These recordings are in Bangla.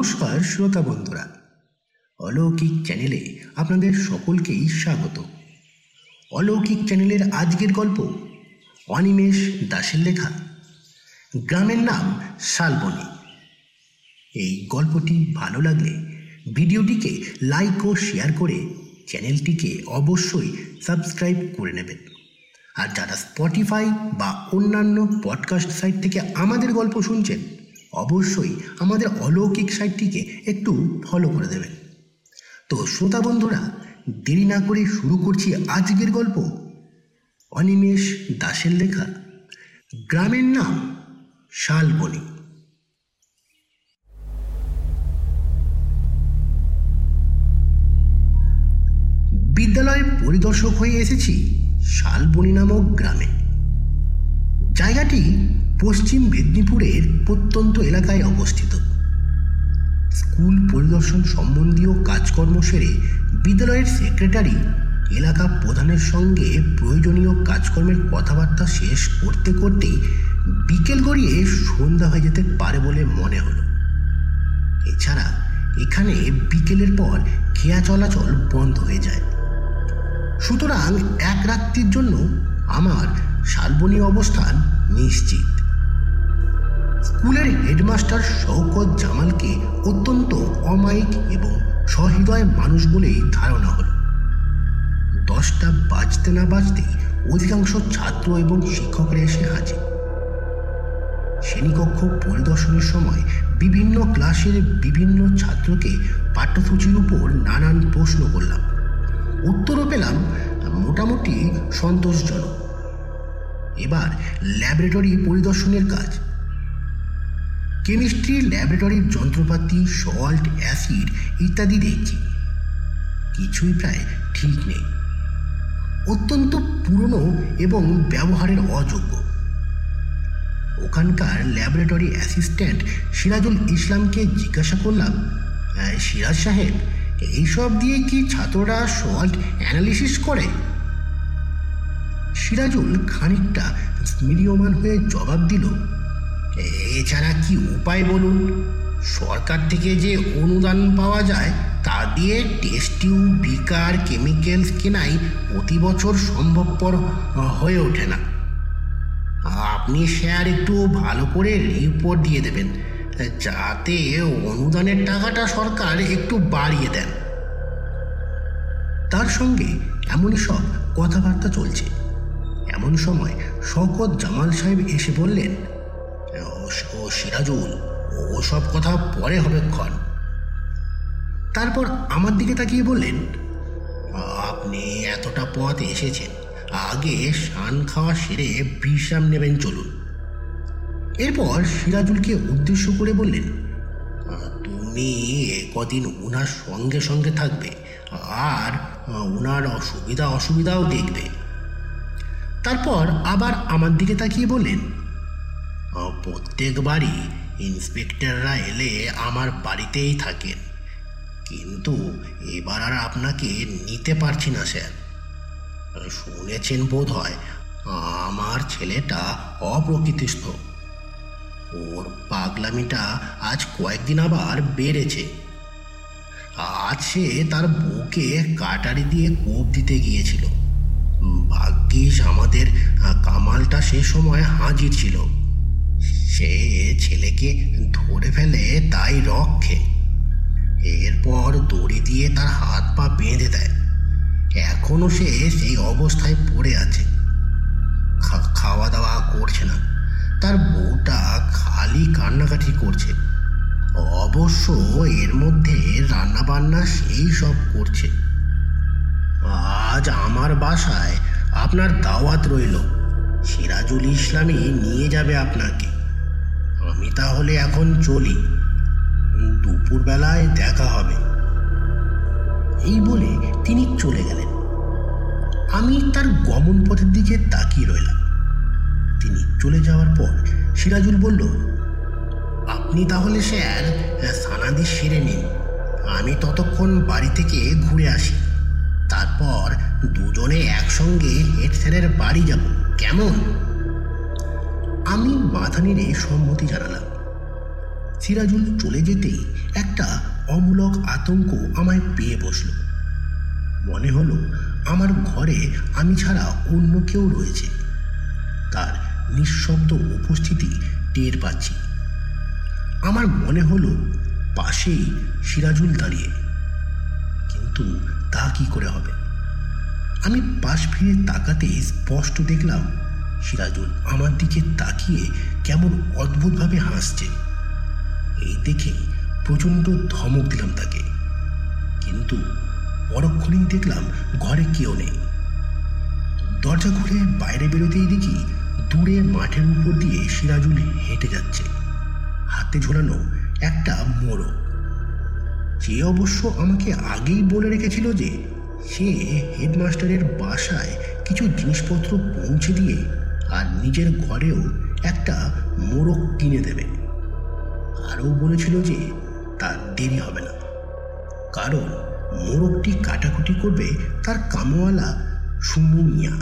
নমস্কার, শ্রোতা বন্ধুরা। অলৌকিক চ্যানেলে আপনাদের সকলকেই স্বাগত। অলৌকিক চ্যানেলের আজকের গল্প অনিমেষ দাসের লেখা। গ্রামের নাম শালবনি। এই গল্পটি ভালো লাগলে ভিডিওটিকে লাইক ও শেয়ার করে চ্যানেলটিকে অবশ্যই সাবস্ক্রাইব করে নেবেন। আর যারা স্পটিফাই বা অন্যান্য পডকাস্ট সাইট থেকে আমাদের গল্প শুনছেন অবশ্যই আমাদের অলৌকিক সাইটটিকে একটু ফলো করে দেবেন। তো শ্রোতা বন্ধুরা, দেরি না করে শুরু করছি আজকের গল্প। অনিমেষ দাসের লেখা। গ্রামের নাম শালবনি। বিদ্যালয়ে পরিদর্শক হয়ে এসেছি শালবনি নামক গ্রামে। জায়গাটি পশ্চিম মেদিনীপুরের প্রত্যন্ত এলাকায় অবস্থিত। স্কুল পরিদর্শন সম্বন্ধীয় কাজকর্ম সেরে বিদ্যালয়ের সেক্রেটারি, এলাকা প্রধানের সঙ্গে প্রয়োজনীয় কাজকর্মের কথাবার্তা শেষ করতে করতেই বিকেল গড়িয়ে সন্ধ্যা হয়ে যেতে পারে বলে মনে হলো। এছাড়া এখানে বিকেলের পর খেয়া চলাচল বন্ধ হয়ে যায়। সুতরাং এক রাত্রির জন্য আমার শালবনী অবস্থান নিশ্চিত। স্কুলের হেডমাস্টার শওকত জামালকে অত্যন্ত অমায়িক এবং সহৃদয় মানুষ বলেই ধারণা হল। দশটা বাজতে না বাজতেই অধিকাংশ ছাত্র এবং শিক্ষকরা এসে হাজির। শ্রেণীকক্ষ পরিদর্শনের সময় বিভিন্ন ক্লাসের বিভিন্ন ছাত্রকে পাঠ্যসূচির উপর নানান প্রশ্ন করলাম। উত্তরও পেলাম, মোটামুটি সন্তোষজনক। এবার ল্যাবরেটরি পরিদর্শনের কাজ। কেমিস্ট্রি ল্যাবরেটরির যন্ত্রপাতি, সল্ট, অ্যাসিড ইত্যাদি দেখছি। কিছুই প্রায় ঠিক নেই। অত্যন্ত পুরনো এবং ব্যবহারের অযোগ্য। ওখানকার ল্যাবরেটরি অ্যাসিস্ট্যান্ট সিরাজুল ইসলামকে জিজ্ঞাসা করলাম সিরাজ সাহেব, এইসব দিয়ে কি ছাত্ররা সল্ট অ্যানালিসিস করে? সিরাজুল খানিকটা স্মিরিয়মান হয়ে জবাব দিল এছাড়া কি উপায় বলুন? সরকার থেকে যে অনুদান পাওয়া যায়, তা দিয়ে টেস্ট টিউব বিকার কেমিক্যালস কেনাই প্রতি বছর সম্ভবপর হয়ে ওঠে না। আপনি স্যার একটু ভালো করে রিপোর্ট দিয়ে দেবেন, যাতে অনুদানের টাকাটা সরকার একটু বাড়িয়ে দেন। তার সঙ্গে এমনই সব কথাবার্তা চলছে। এমন সময় শকত জামাল সাহেব এসে বললেন সিরাজুল ও সব কথা পরে হবে ক্ষণ। তারপর আমার দিকে তাকিয়ে বললেন, আপনি এতটা পথ এসেছেন, আগে শান খাওয়া সেরে বিশ্রাম নেবেন চলুন। এরপর সিরাজুলকে উদ্দেশ্য করে বললেন, তুমি কদিন উনার সঙ্গে সঙ্গে থাকবে, আর উনার অসুবিধা অসুবিধাও দেখবে। তারপর আবার আমার দিকে তাকিয়ে বললেন প্রত্যেকবারই ইন্সপেক্টররা এলে আমার বাড়িতেই থাকেন। কিন্তু এবার আর আপনাকে নিতে পারছি না, স্যার। শুনেছেন বোধ হয় আমার ছেলেটা অপ্রকৃতিস্থ। ওর পাগলামিটা আজ কয়েকদিন আবার বেড়েছে। আজ সে তার বউকে কাটারি দিয়ে কোপ দিতে গিয়েছিল। ভাগ্যিস আমাদের কামালটা সে সময় হাজির ছিল। সে ছেলেকে ধরে ফেলে তাই রক্ষে। এরপর দড়ি দিয়ে তার হাত পা বেঁধে দেয়। এখনও সে সেই অবস্থায় পড়ে আছে। খাওয়া দাওয়া করছে না। তার বউটা খালি কান্নাকাটি করছে। অবশ্য এর মধ্যে রান্না বান্না সেই সব করছে। আজ আমার বাসায় আপনার দাওয়াত রইল। সিরাজুল ইসলামই নিয়ে যাবে আপনাকে। আমি তাহলে এখন চলি। দুপুরবেলায় দেখা হবে। এই বলে তিনি চলে গেলেন। আমি তার গমন পথের দিকে তাকিয়ে রইলাম। তিনি চলে যাওয়ার পর সিরাজুল বলল, আপনি তাহলে স্যার, সানাদি সেরে নিন। আমি ততক্ষণ বাড়ি থেকে ঘুরে আসি। তারপর দুজনে একসঙ্গে হেড স্যারের বাড়ি যাব। কেমন? আমি মাথা নেড়ে সম্মতি জানালাম। সিরাজুল চলে যেতেই একটা অমূলক আতঙ্ক আমায় পেয়ে বসল। মনে হলো আমার ঘরে আমি ছাড়া অন্য কেউ রয়েছে। তার নিঃশব্দ উপস্থিতি টের পাচ্ছি। আমার মনে হলো পাশেই সিরাজুল দাঁড়িয়ে। কিন্তু তা কি করে হবে? আমি পাশ ফিরে তাকাতে স্পষ্ট দেখলাম সিরাজুল আমার দিকে তাকিয়ে কেমন অদ্ভুতভাবে হাসছে। এই দেখে প্রচণ্ড ধমক দিলাম তাকে। কিন্তু পরক্ষণেই দেখলাম ঘরে কেউ নেই। দরজা খুলে বাইরে বেরোতেই দেখি দূরে মাঠের উপর দিয়ে সিরাজুল হেঁটে যাচ্ছে। হাতে ঝোলানো একটা মোড়ক। সে অবশ্য আমাকে আগেই বলে রেখেছিল যে সে হেডমাস্টারের বাসায় কিছু জিনিসপত্র পৌঁছে দিয়ে আর নিজের ঘরেও একটা মোরগ কিনে দেবে। আরও বলেছিল যে তার দেরি হবে না। কারণ মোরগটি কাটাকুটি করবে তার কামওয়ালা সুমু মিয়া।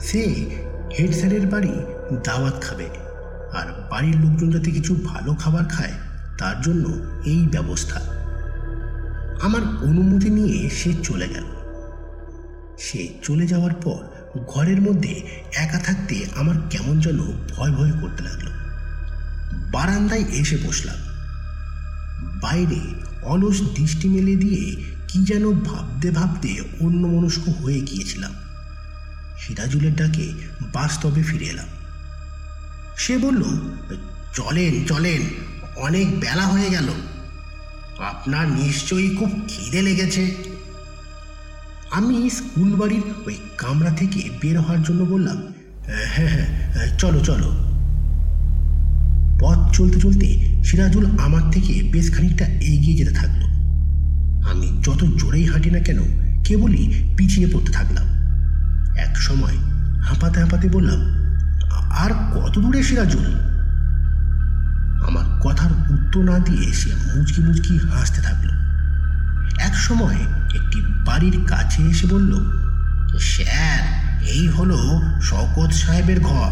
সে হেড স্যারের বাড়ি দাওয়াত খাবে আর বাড়ির লোকজন যাতে কিছু ভালো খাবার খায়, তার জন্য এই ব্যবস্থা। আমার অনুমতি নিয়ে সে চলে গেল। সে চলে যাওয়ার পর ঘরের মধ্যে একা থাকতে আমার কেমন যেন ভয় ভয় করতে লাগল। বারান্দায় এসে বসলাম। বাইরে অলস দৃষ্টি মেলে দিয়ে কি যেন ভাবতে ভাবতে অন্য মনস্ক হয়ে গিয়েছিলাম। সিরাজুলের ডাকে বাস্তবে ফিরে এলাম। সে বলল, চলেন চলেন, অনেক বেলা হয়ে গেল। আপনার নিশ্চয়ই খুব খিদে লেগেছে। আমি স্কুল বাড়ির ওই কামরা থেকে বের হওয়ার জন্য বললাম হ্যাঁ হ্যাঁ চলো চলো। পথ চলতে চলতে সিরাজুল আমার থেকে বেশ খানিকটা এগিয়ে যেতে থাকল। আমি যত জোরেই হাঁটি না কেন, কেবলই পিছিয়ে পড়তে থাকলাম। এক সময় হাঁপাতে হাঁপাতে বললাম, আর কত দূরে সিরাজুল? আমার কথার উত্তর না দিয়ে সে মুচকি মুচকি হাসতে থাকল। এক সময় একটি বাড়ির কাছে এসে বলল স্যার, এই হলো শওকত সাহেবের ঘর।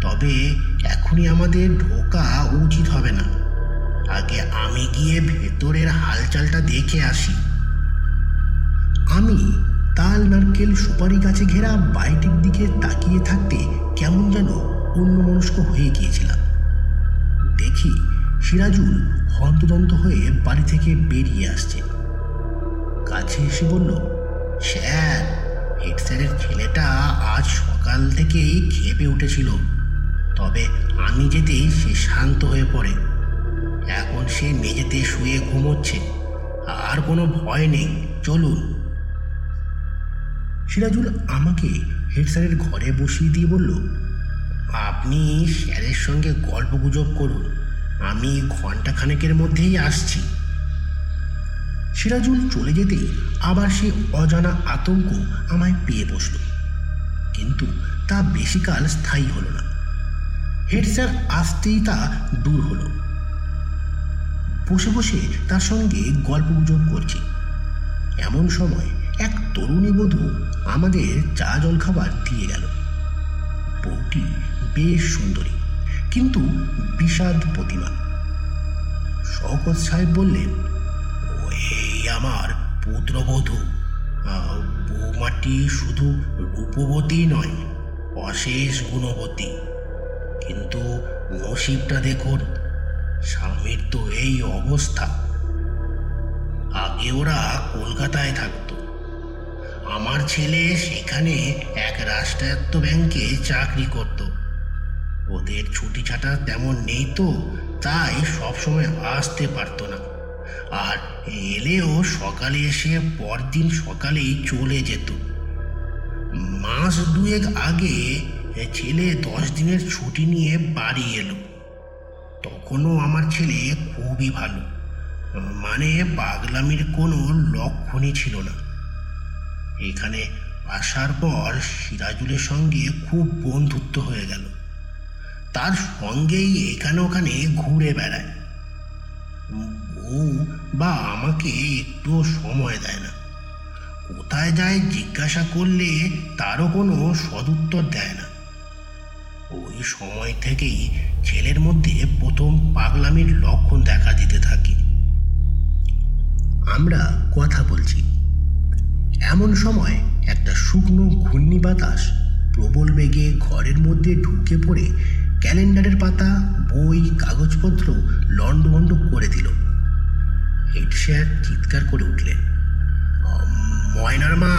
তবে এখনই আমাদের ঢোকা উচিত হবে না। আগে আমি গিয়ে ভেতরের হালচালটা দেখে আসি। আমি তাল নারকেল সুপারি গাছে ঘেরা বাড়িটির দিকে তাকিয়ে থাকতে কেমন যেন অন্যমনস্ক হয়ে গিয়েছিলাম। দেখি সিরাজুল হন্তদন্ত হয়ে বাড়ি থেকে বেরিয়ে আসছে। কাছে এসে বলল, স্যার হেড স্যারের ছেলেটা আজ সকাল থেকেই খেপে উঠেছিল। তবে আমি যেতেই সে শান্ত হয়ে পড়ে। এখন সে মেঝেতে শুয়ে ঘুমোচ্ছে। আর কোনো ভয় নেই। চলুন। সিরাজুল আমাকে হেড স্যারের ঘরে বসিয়ে দিয়ে বলল, আপনি স্যারের সঙ্গে গল্প গুজব করুন। আমি ঘণ্টা খানেকের মধ্যেই আসছি। সিরাজুল চলে যেতেই আবার সে অজানা আতঙ্ক আমায় পেয়ে বসল। কিন্তু তা বেশিকাল স্থায়ী হলো না। হেড স্যার আসতেই তা দূর হলো। বসে বসে তার সঙ্গে গল্প গুজব করছি। এমন সময় এক তরুণী বধূ আমাদের চা জল খাবার দিয়ে গেল। বউটি বেশ সুন্দরী, কিন্তু বিষাদ প্রতিমা। শওকত সাহেব বললেন "ও এই আমার পুত্রবধূ। বৌমাটি শুধু রূপবতী নয়, অশেষ গুণবতী। কিন্তু নসিবটা দেখুন, স্বামীর তো এই অবস্থা। আগে ওরা কলকাতায় থাকতো। আমার ছেলে সেখানে এক রাষ্ট্রায়ত্ত ব্যাংকে চাকরি করত। ওদের ছুটি ছাটা তেমন নেই তো, তাই সবসময় আসতে পারতো না। আর এলেও সকালে এসে পরদিন সকালেই চলে যেত। মাস দুয়েক আগে ছেলে দশ দিনের ছুটি নিয়ে বাড়ি এলো। তখনও আমার ছেলে খুবই ভালো। মানে পাগলামির কোনো লক্ষণই ছিল না। এখানে আসার পর সিরাজুলের সঙ্গে খুব বন্ধুত্ব হয়ে গেল। তার সঙ্গেই এখানে ওখানে ঘুরে বেড়ায়। বউ বা আমাকে একটু সময় দেয় না। কোথায় যায় জিজ্ঞাসা করলে তারও কোনো সদুত্তর দেয় না। ওই সময় থেকেই ছেলের মধ্যে প্রথম পাগলামির লক্ষণ দেখা দিতে থাকে। আমরা কথা বলছি। এমন সময় একটা শুকনো ঘূর্ণি বাতাস প্রবল বেগে ঘরের মধ্যে ঢুকে পড়ে ক্যালেন্ডারের পাতা, বই, কাগজপত্র লণ্ডভণ্ড করে দিল। হেড স্যার চিৎকার করে উঠলেন। ময়নার মা,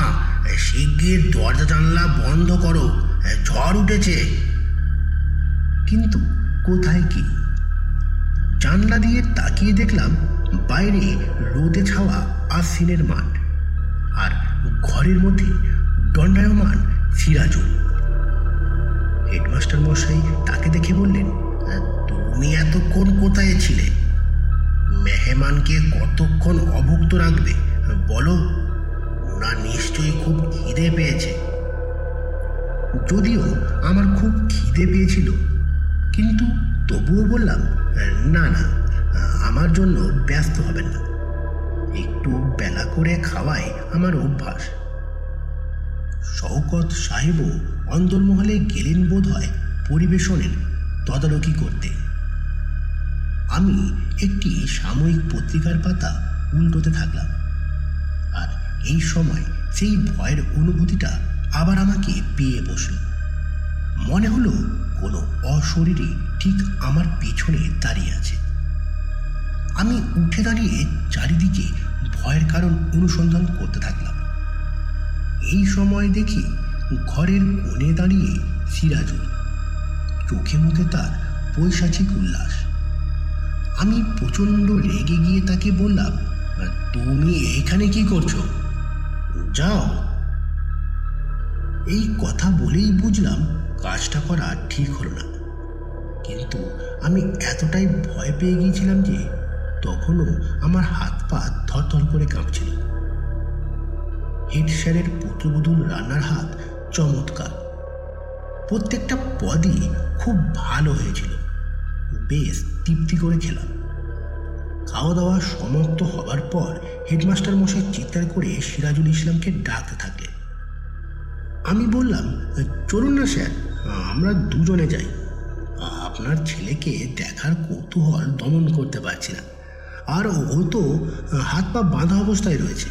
শিগগির দরজা জানলা বন্ধ করো, ঝড় উঠেছে। কিন্তু কোথায় কি? জানলা দিয়ে তাকিয়ে দেখলাম বাইরে রোদে ছাওয়া আশ্বিনের মাঠ আর ঘরের মধ্যে দণ্ডায়মান সিরাজুল হেডমাস্টার মশাই তাকে দেখে বললেন, তুমি এতক্ষণ কোথায় ছিলে? মেহমানকে কতক্ষণ অভুক্ত রাখবে? বলো। ওনার নিশ্চয়ই খুব খিদে পেয়েছে। যদিও আমার খুব খিদে পেয়েছিল, কিন্তু তবুও বললাম, না না, আমার জন্য ব্যস্ত হবেন না। একটু বেলা করে খাওয়াই আমার অভ্যাস। শওকত সাহেবও অন্দরমহলে গেলেন বোধ হয় পরিবেশনের তদারকি করতে। আমি একটি সাময়িক পত্রিকার পাতা উল্টোতে থাকলাম। আর এই সময় সেই ভয়ের অনুভূতিটা আবার আমাকে পেয়ে বসল। মনে হলো কোনো অশরীরই ঠিক আমার পেছনে দাঁড়িয়ে আছে। আমি উঠে দাঁড়িয়ে চারিদিকে ভয়ের কারণ অনুসন্ধান করতে থাকলাম। এই সময় দেখি ঘরের কোণে দাঁড়িয়ে সিরাজুল, চোখে মুখে তার পৈশাচিক উল্লাস। আমি প্রচণ্ড রেগে গিয়ে তাকে বললাম, তুমি এখানে কি করছ? যাও। এই কথা বলেই বুঝলাম কাজটা করা ঠিক হলো না। কিন্তু আমি এতটাই ভয় পেয়ে গিয়েছিলাম যে তখনও আমার হাত পা থরথর করে কাঁপছিল। হেড স্যারের পুত্রবধূর রান্নার হাত চমৎকার। প্রত্যেকটা পদই খুব ভালো হয়েছিল। বেশ তৃপ্তি করে খেলাম। খাওয়া দাওয়া সমাপ্ত হবার পর হেডমাস্টার মশাই চিৎকার করে সিরাজুল ইসলামকে ডাকতে থাকে। আমি বললাম, চলুন না স্যার, আমরা দুজনে যাই। আপনার ছেলেকে দেখার কৌতূহল দমন করতে পারছি না। আর ও তো হাত পা বাঁধা অবস্থায় রয়েছে।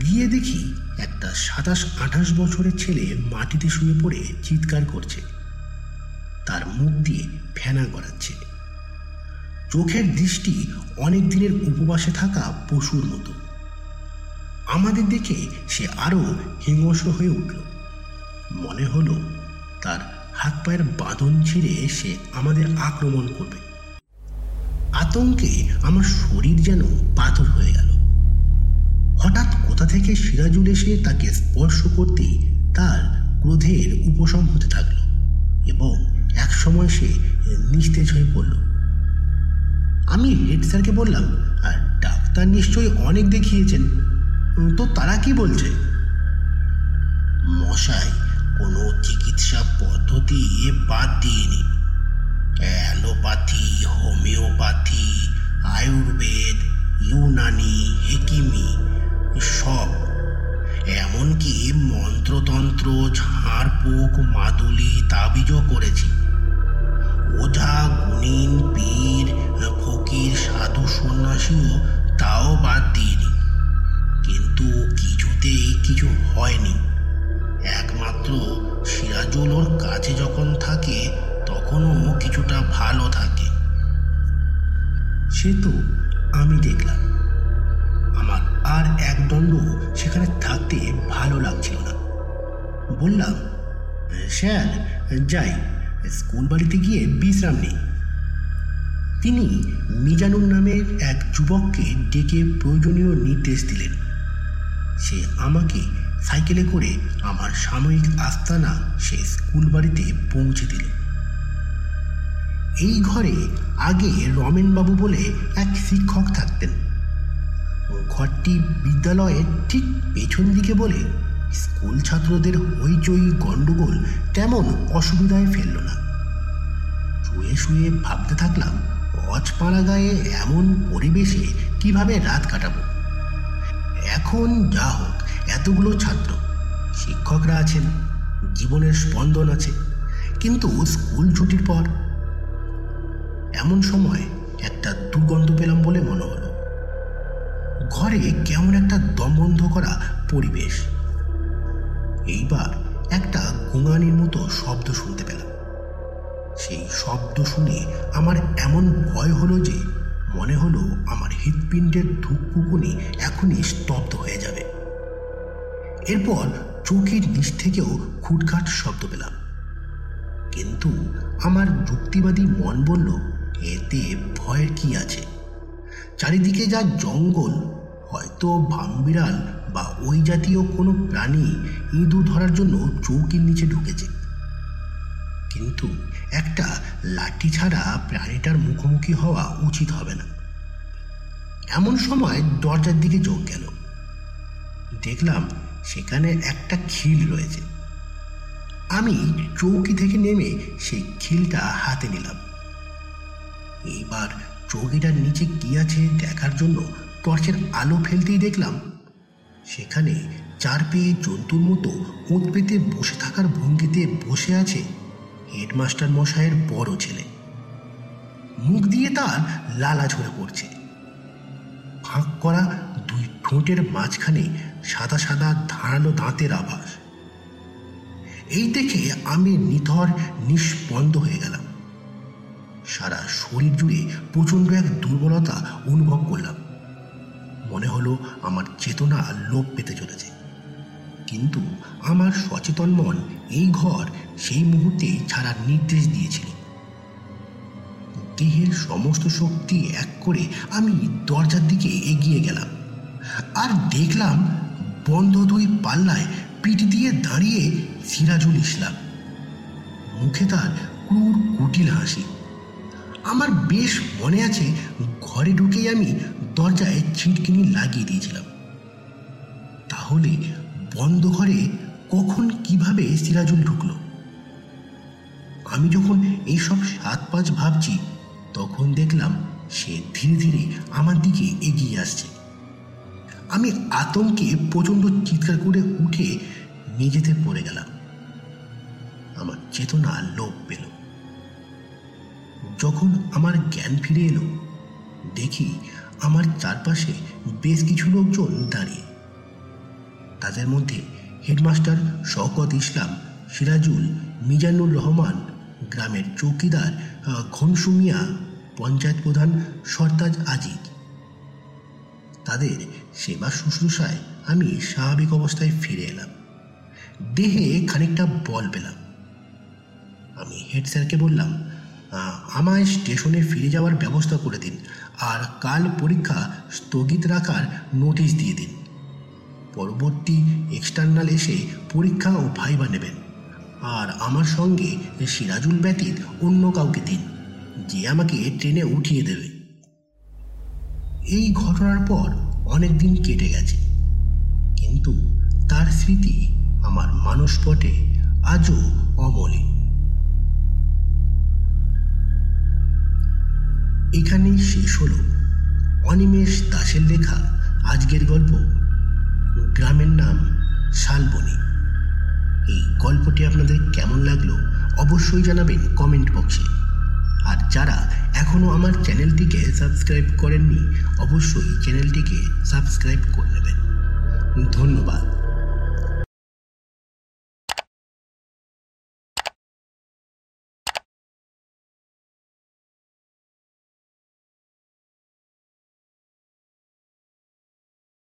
গিয়ে দেখি একটা সাতাশ আঠাশ বছরের ছেলে মাটিতে শুয়ে পড়ে চিৎকার করছে। তার মুখ দিয়ে ফেনা গড়াচ্ছে। চোখের দৃষ্টি অনেক দিনের উপবাসে থাকা পশুর মতো। আমাদের দেখে সে আরও হিংস্র হয়ে উঠল। মনে হলো তার হাত পায়ের বাঁধন ছিঁড়ে সে আমাদের আক্রমণ করবে। আতঙ্কে আমার শরীর যেন পাথর হয়ে গেল। হঠাৎ কোথা থেকে সিরাজুল এসে তাকে স্পর্শ করতেই তার ক্রোধের উপশম হতে থাকল এবং এক সময় সে নিস্তেজ হয়ে পড়ল। আমি হেড স্যারকে বললাম, আর ডাক্তার নিশ্চয়ই অনেক দেখিয়েছেন। তো তারা কি বলছে? মশাই, কোনো চিকিৎসা পদ্ধতি বাদ দিইনি। অ্যালোপ্যাথি, হোমিওপ্যাথি, আয়ুর্বেদ, ইউনানি, হেকিমি, সব। এমনকি মন্ত্রতন্ত্র, ঝাড়ফুঁক, মাদুলি, তাবিজও করেছি। ওঝা গুণিন পীর, ফকির, সাধু সন্ন্যাসীও তাও বাদ দিইনি। কিন্তু কিছুতেই কিছু হয়নি। একমাত্র সিরাজুল ওর কাছে যখন থাকে, তখনও কিছুটা ভালো থাকে। সে তো আমি দেখলাম। আমার আর এক দণ্ড সেখানে থাকতে ভালো লাগছিল না। বললাম, স্যার, যাই। স্কুল বাড়িতে গিয়ে বিশ্রাম নেই তিনি মিজানুর নামের এক যুবককে ডেকে প্রয়োজনীয় নির্দেশ দিলেন। সে আমাকে সাইকেলে করে আমার সাময়িক আস্তানা সে স্কুল বাড়িতে পৌঁছে দিল। এই ঘরে আগে রমেনবাবু বলে এক শিক্ষক থাকতেন। ঘরটি বিদ্যালয়ের ঠিক পেছন দিকে বলে স্কুল ছাত্রদের হইচই গণ্ডগোল তেমন অসুবিধায় ফেলল না। শুয়ে শুয়ে ভাবতে থাকলাম অজপাড়া গায়ে এমন পরিবেশে কীভাবে রাত কাটাবো? এখন যা হোক, এতগুলো ছাত্র, শিক্ষকরা আছেন, জীবনের স্পন্দন আছে, কিন্তু স্কুল ছুটির পর এমন সময় একটা দুর্গন্ধ পেলাম বলে মনে হলো। ঘরে কেমন একটা দমবন্ধ করা পরিবেশ। এইবার একটা গোঙানির মতো শব্দ শুনতে পেলাম। সেই শব্দ শুনে আমার এমন ভয় হলো যে মনে হলো আমার হৃৎপিণ্ডের ধূপকুকুনি এখনই স্তব্ধ হয়ে যাবে। এরপর চোখের নিচ থেকেও খুটখাট শব্দ পেলাম। কিন্তু আমার যুক্তিবাদী মন বলল, এতে ভয়ের কি আছে? চারিদিকে যা জঙ্গল হয়তো ভামবিড়াল বা ওই জাতীয় কোনো প্রাণী ইঁদুর ধরার জন্য চৌকির নিচে ঢুকেছে। কিন্তু একটা লাঠি ছাড়া প্রাণীটার মুখোমুখি হওয়া উচিত হবে না। এমন সময় দরজার দিকে চোখ গেল। দেখলাম সেখানে একটা খিল রয়েছে। আমি চৌকি থেকে নেমে সেই খিলটা হাতে নিলাম। এইবার চৌকিটার নিচে কি আছে দেখার জন্য টর্চের আলো ফেলতেই দেখলাম, সেখানে চার পেয়ে জন্তুর মতো ওঁত পেতে বসে থাকার ভঙ্গিতে বসে আছে হেডমাস্টার মশাইয়ের বড় ছেলে। মুখ দিয়ে তার লালা ঝরে পড়ছে। ফাঁক করা দুই ঠোঁটের মাঝখানে সাদা সাদা ধারালো দাঁতের আভাস। এই দেখে আমি নিথর, নিষ্পন্দ হয়ে গেলাম। সারা শরীর জুড়ে প্রচণ্ড এক দুর্বলতা অনুভব করলাম। মনে হলো আমার চেতনা লোপ পেতে চলেছে। কিন্তু আমার সচেতন মন এই ঘর সেই মুহূর্তে ছাড়ার নির্দেশ দিয়েছিল। দেহের সমস্ত শক্তি এক করে আমি দরজার দিকে এগিয়ে গেলাম আর দেখলাম বন্ধ দুই পাল্লায় পিঠ দিয়ে দাঁড়িয়ে সিরাজুল ইসলাম। মুখে তার ক্রুর কুটিল হাসি। আমার বেশ মনে আছে ঘরে ঢুকেই আমি দরজায় ছিটকিনি লাগিয়ে দিয়েছিলাম। তাহলে বন্ধ ঘরে কখন কীভাবে সিরাজুল ঢুকলো? আমি যখন এইসব সাত পাঁচ ভাবছি, তখন দেখলাম সে ধীরে ধীরে আমার দিকে এগিয়ে আসছে। আমি আতঙ্কে প্রচণ্ড চিৎকার করে উঠে মেঝেতে পড়ে গেলাম। আমার চেতনা লোপ পেল। যখন আমার জ্ঞান ফিরে এলো, দেখি আমার চারপাশে বেশ কিছু লোকজন দাঁড়িয়ে। তাদের মধ্যে হেডমাস্টার শওকত ইসলাম, সিরাজুল, মিজানুর রহমান, গ্রামের চৌকিদার ঘনসু মিয়া, পঞ্চায়েত প্রধান সরতাজ আজিজ। তাদের সেবা শুশ্রূষায় আমি স্বাভাবিক অবস্থায় ফিরে এলাম। দেহে খানিকটা বল পেলাম। আমি হেড স্যারকে বললাম আমায় স্টেশনে ফিরে যাওয়ার ব্যবস্থা করে দিন আর কাল পরীক্ষা স্থগিত রাখার নোটিশ দিয়ে দিন। পরবর্তী এক্সটার্নাল এসে পরীক্ষা ও ভাইবা নেবেন। আর আমার সঙ্গে সিরাজুল ব্যতীত অন্য কাউকে দিন, যে আমাকে ট্রেনে উঠিয়ে দেবে। এই ঘটনার পর অনেক দিন কেটে গেছে। কিন্তু তার স্মৃতি আমার মানসপটে আজও অমলিন। এখানেই শেষ হলো। অনিমেষ দাসের লেখা আজকের গল্প গ্রামের নাম শালবনি। এই গল্পটি আপনাদের কেমন লাগল অবশ্যই জানাবেন কমেন্ট বক্সে। আর যারা এখনও আমার চ্যানেলটিকে সাবস্ক্রাইব করেননি, অবশ্যই চ্যানেলটিকে সাবস্ক্রাইব করে নেবেন। ধন্যবাদ।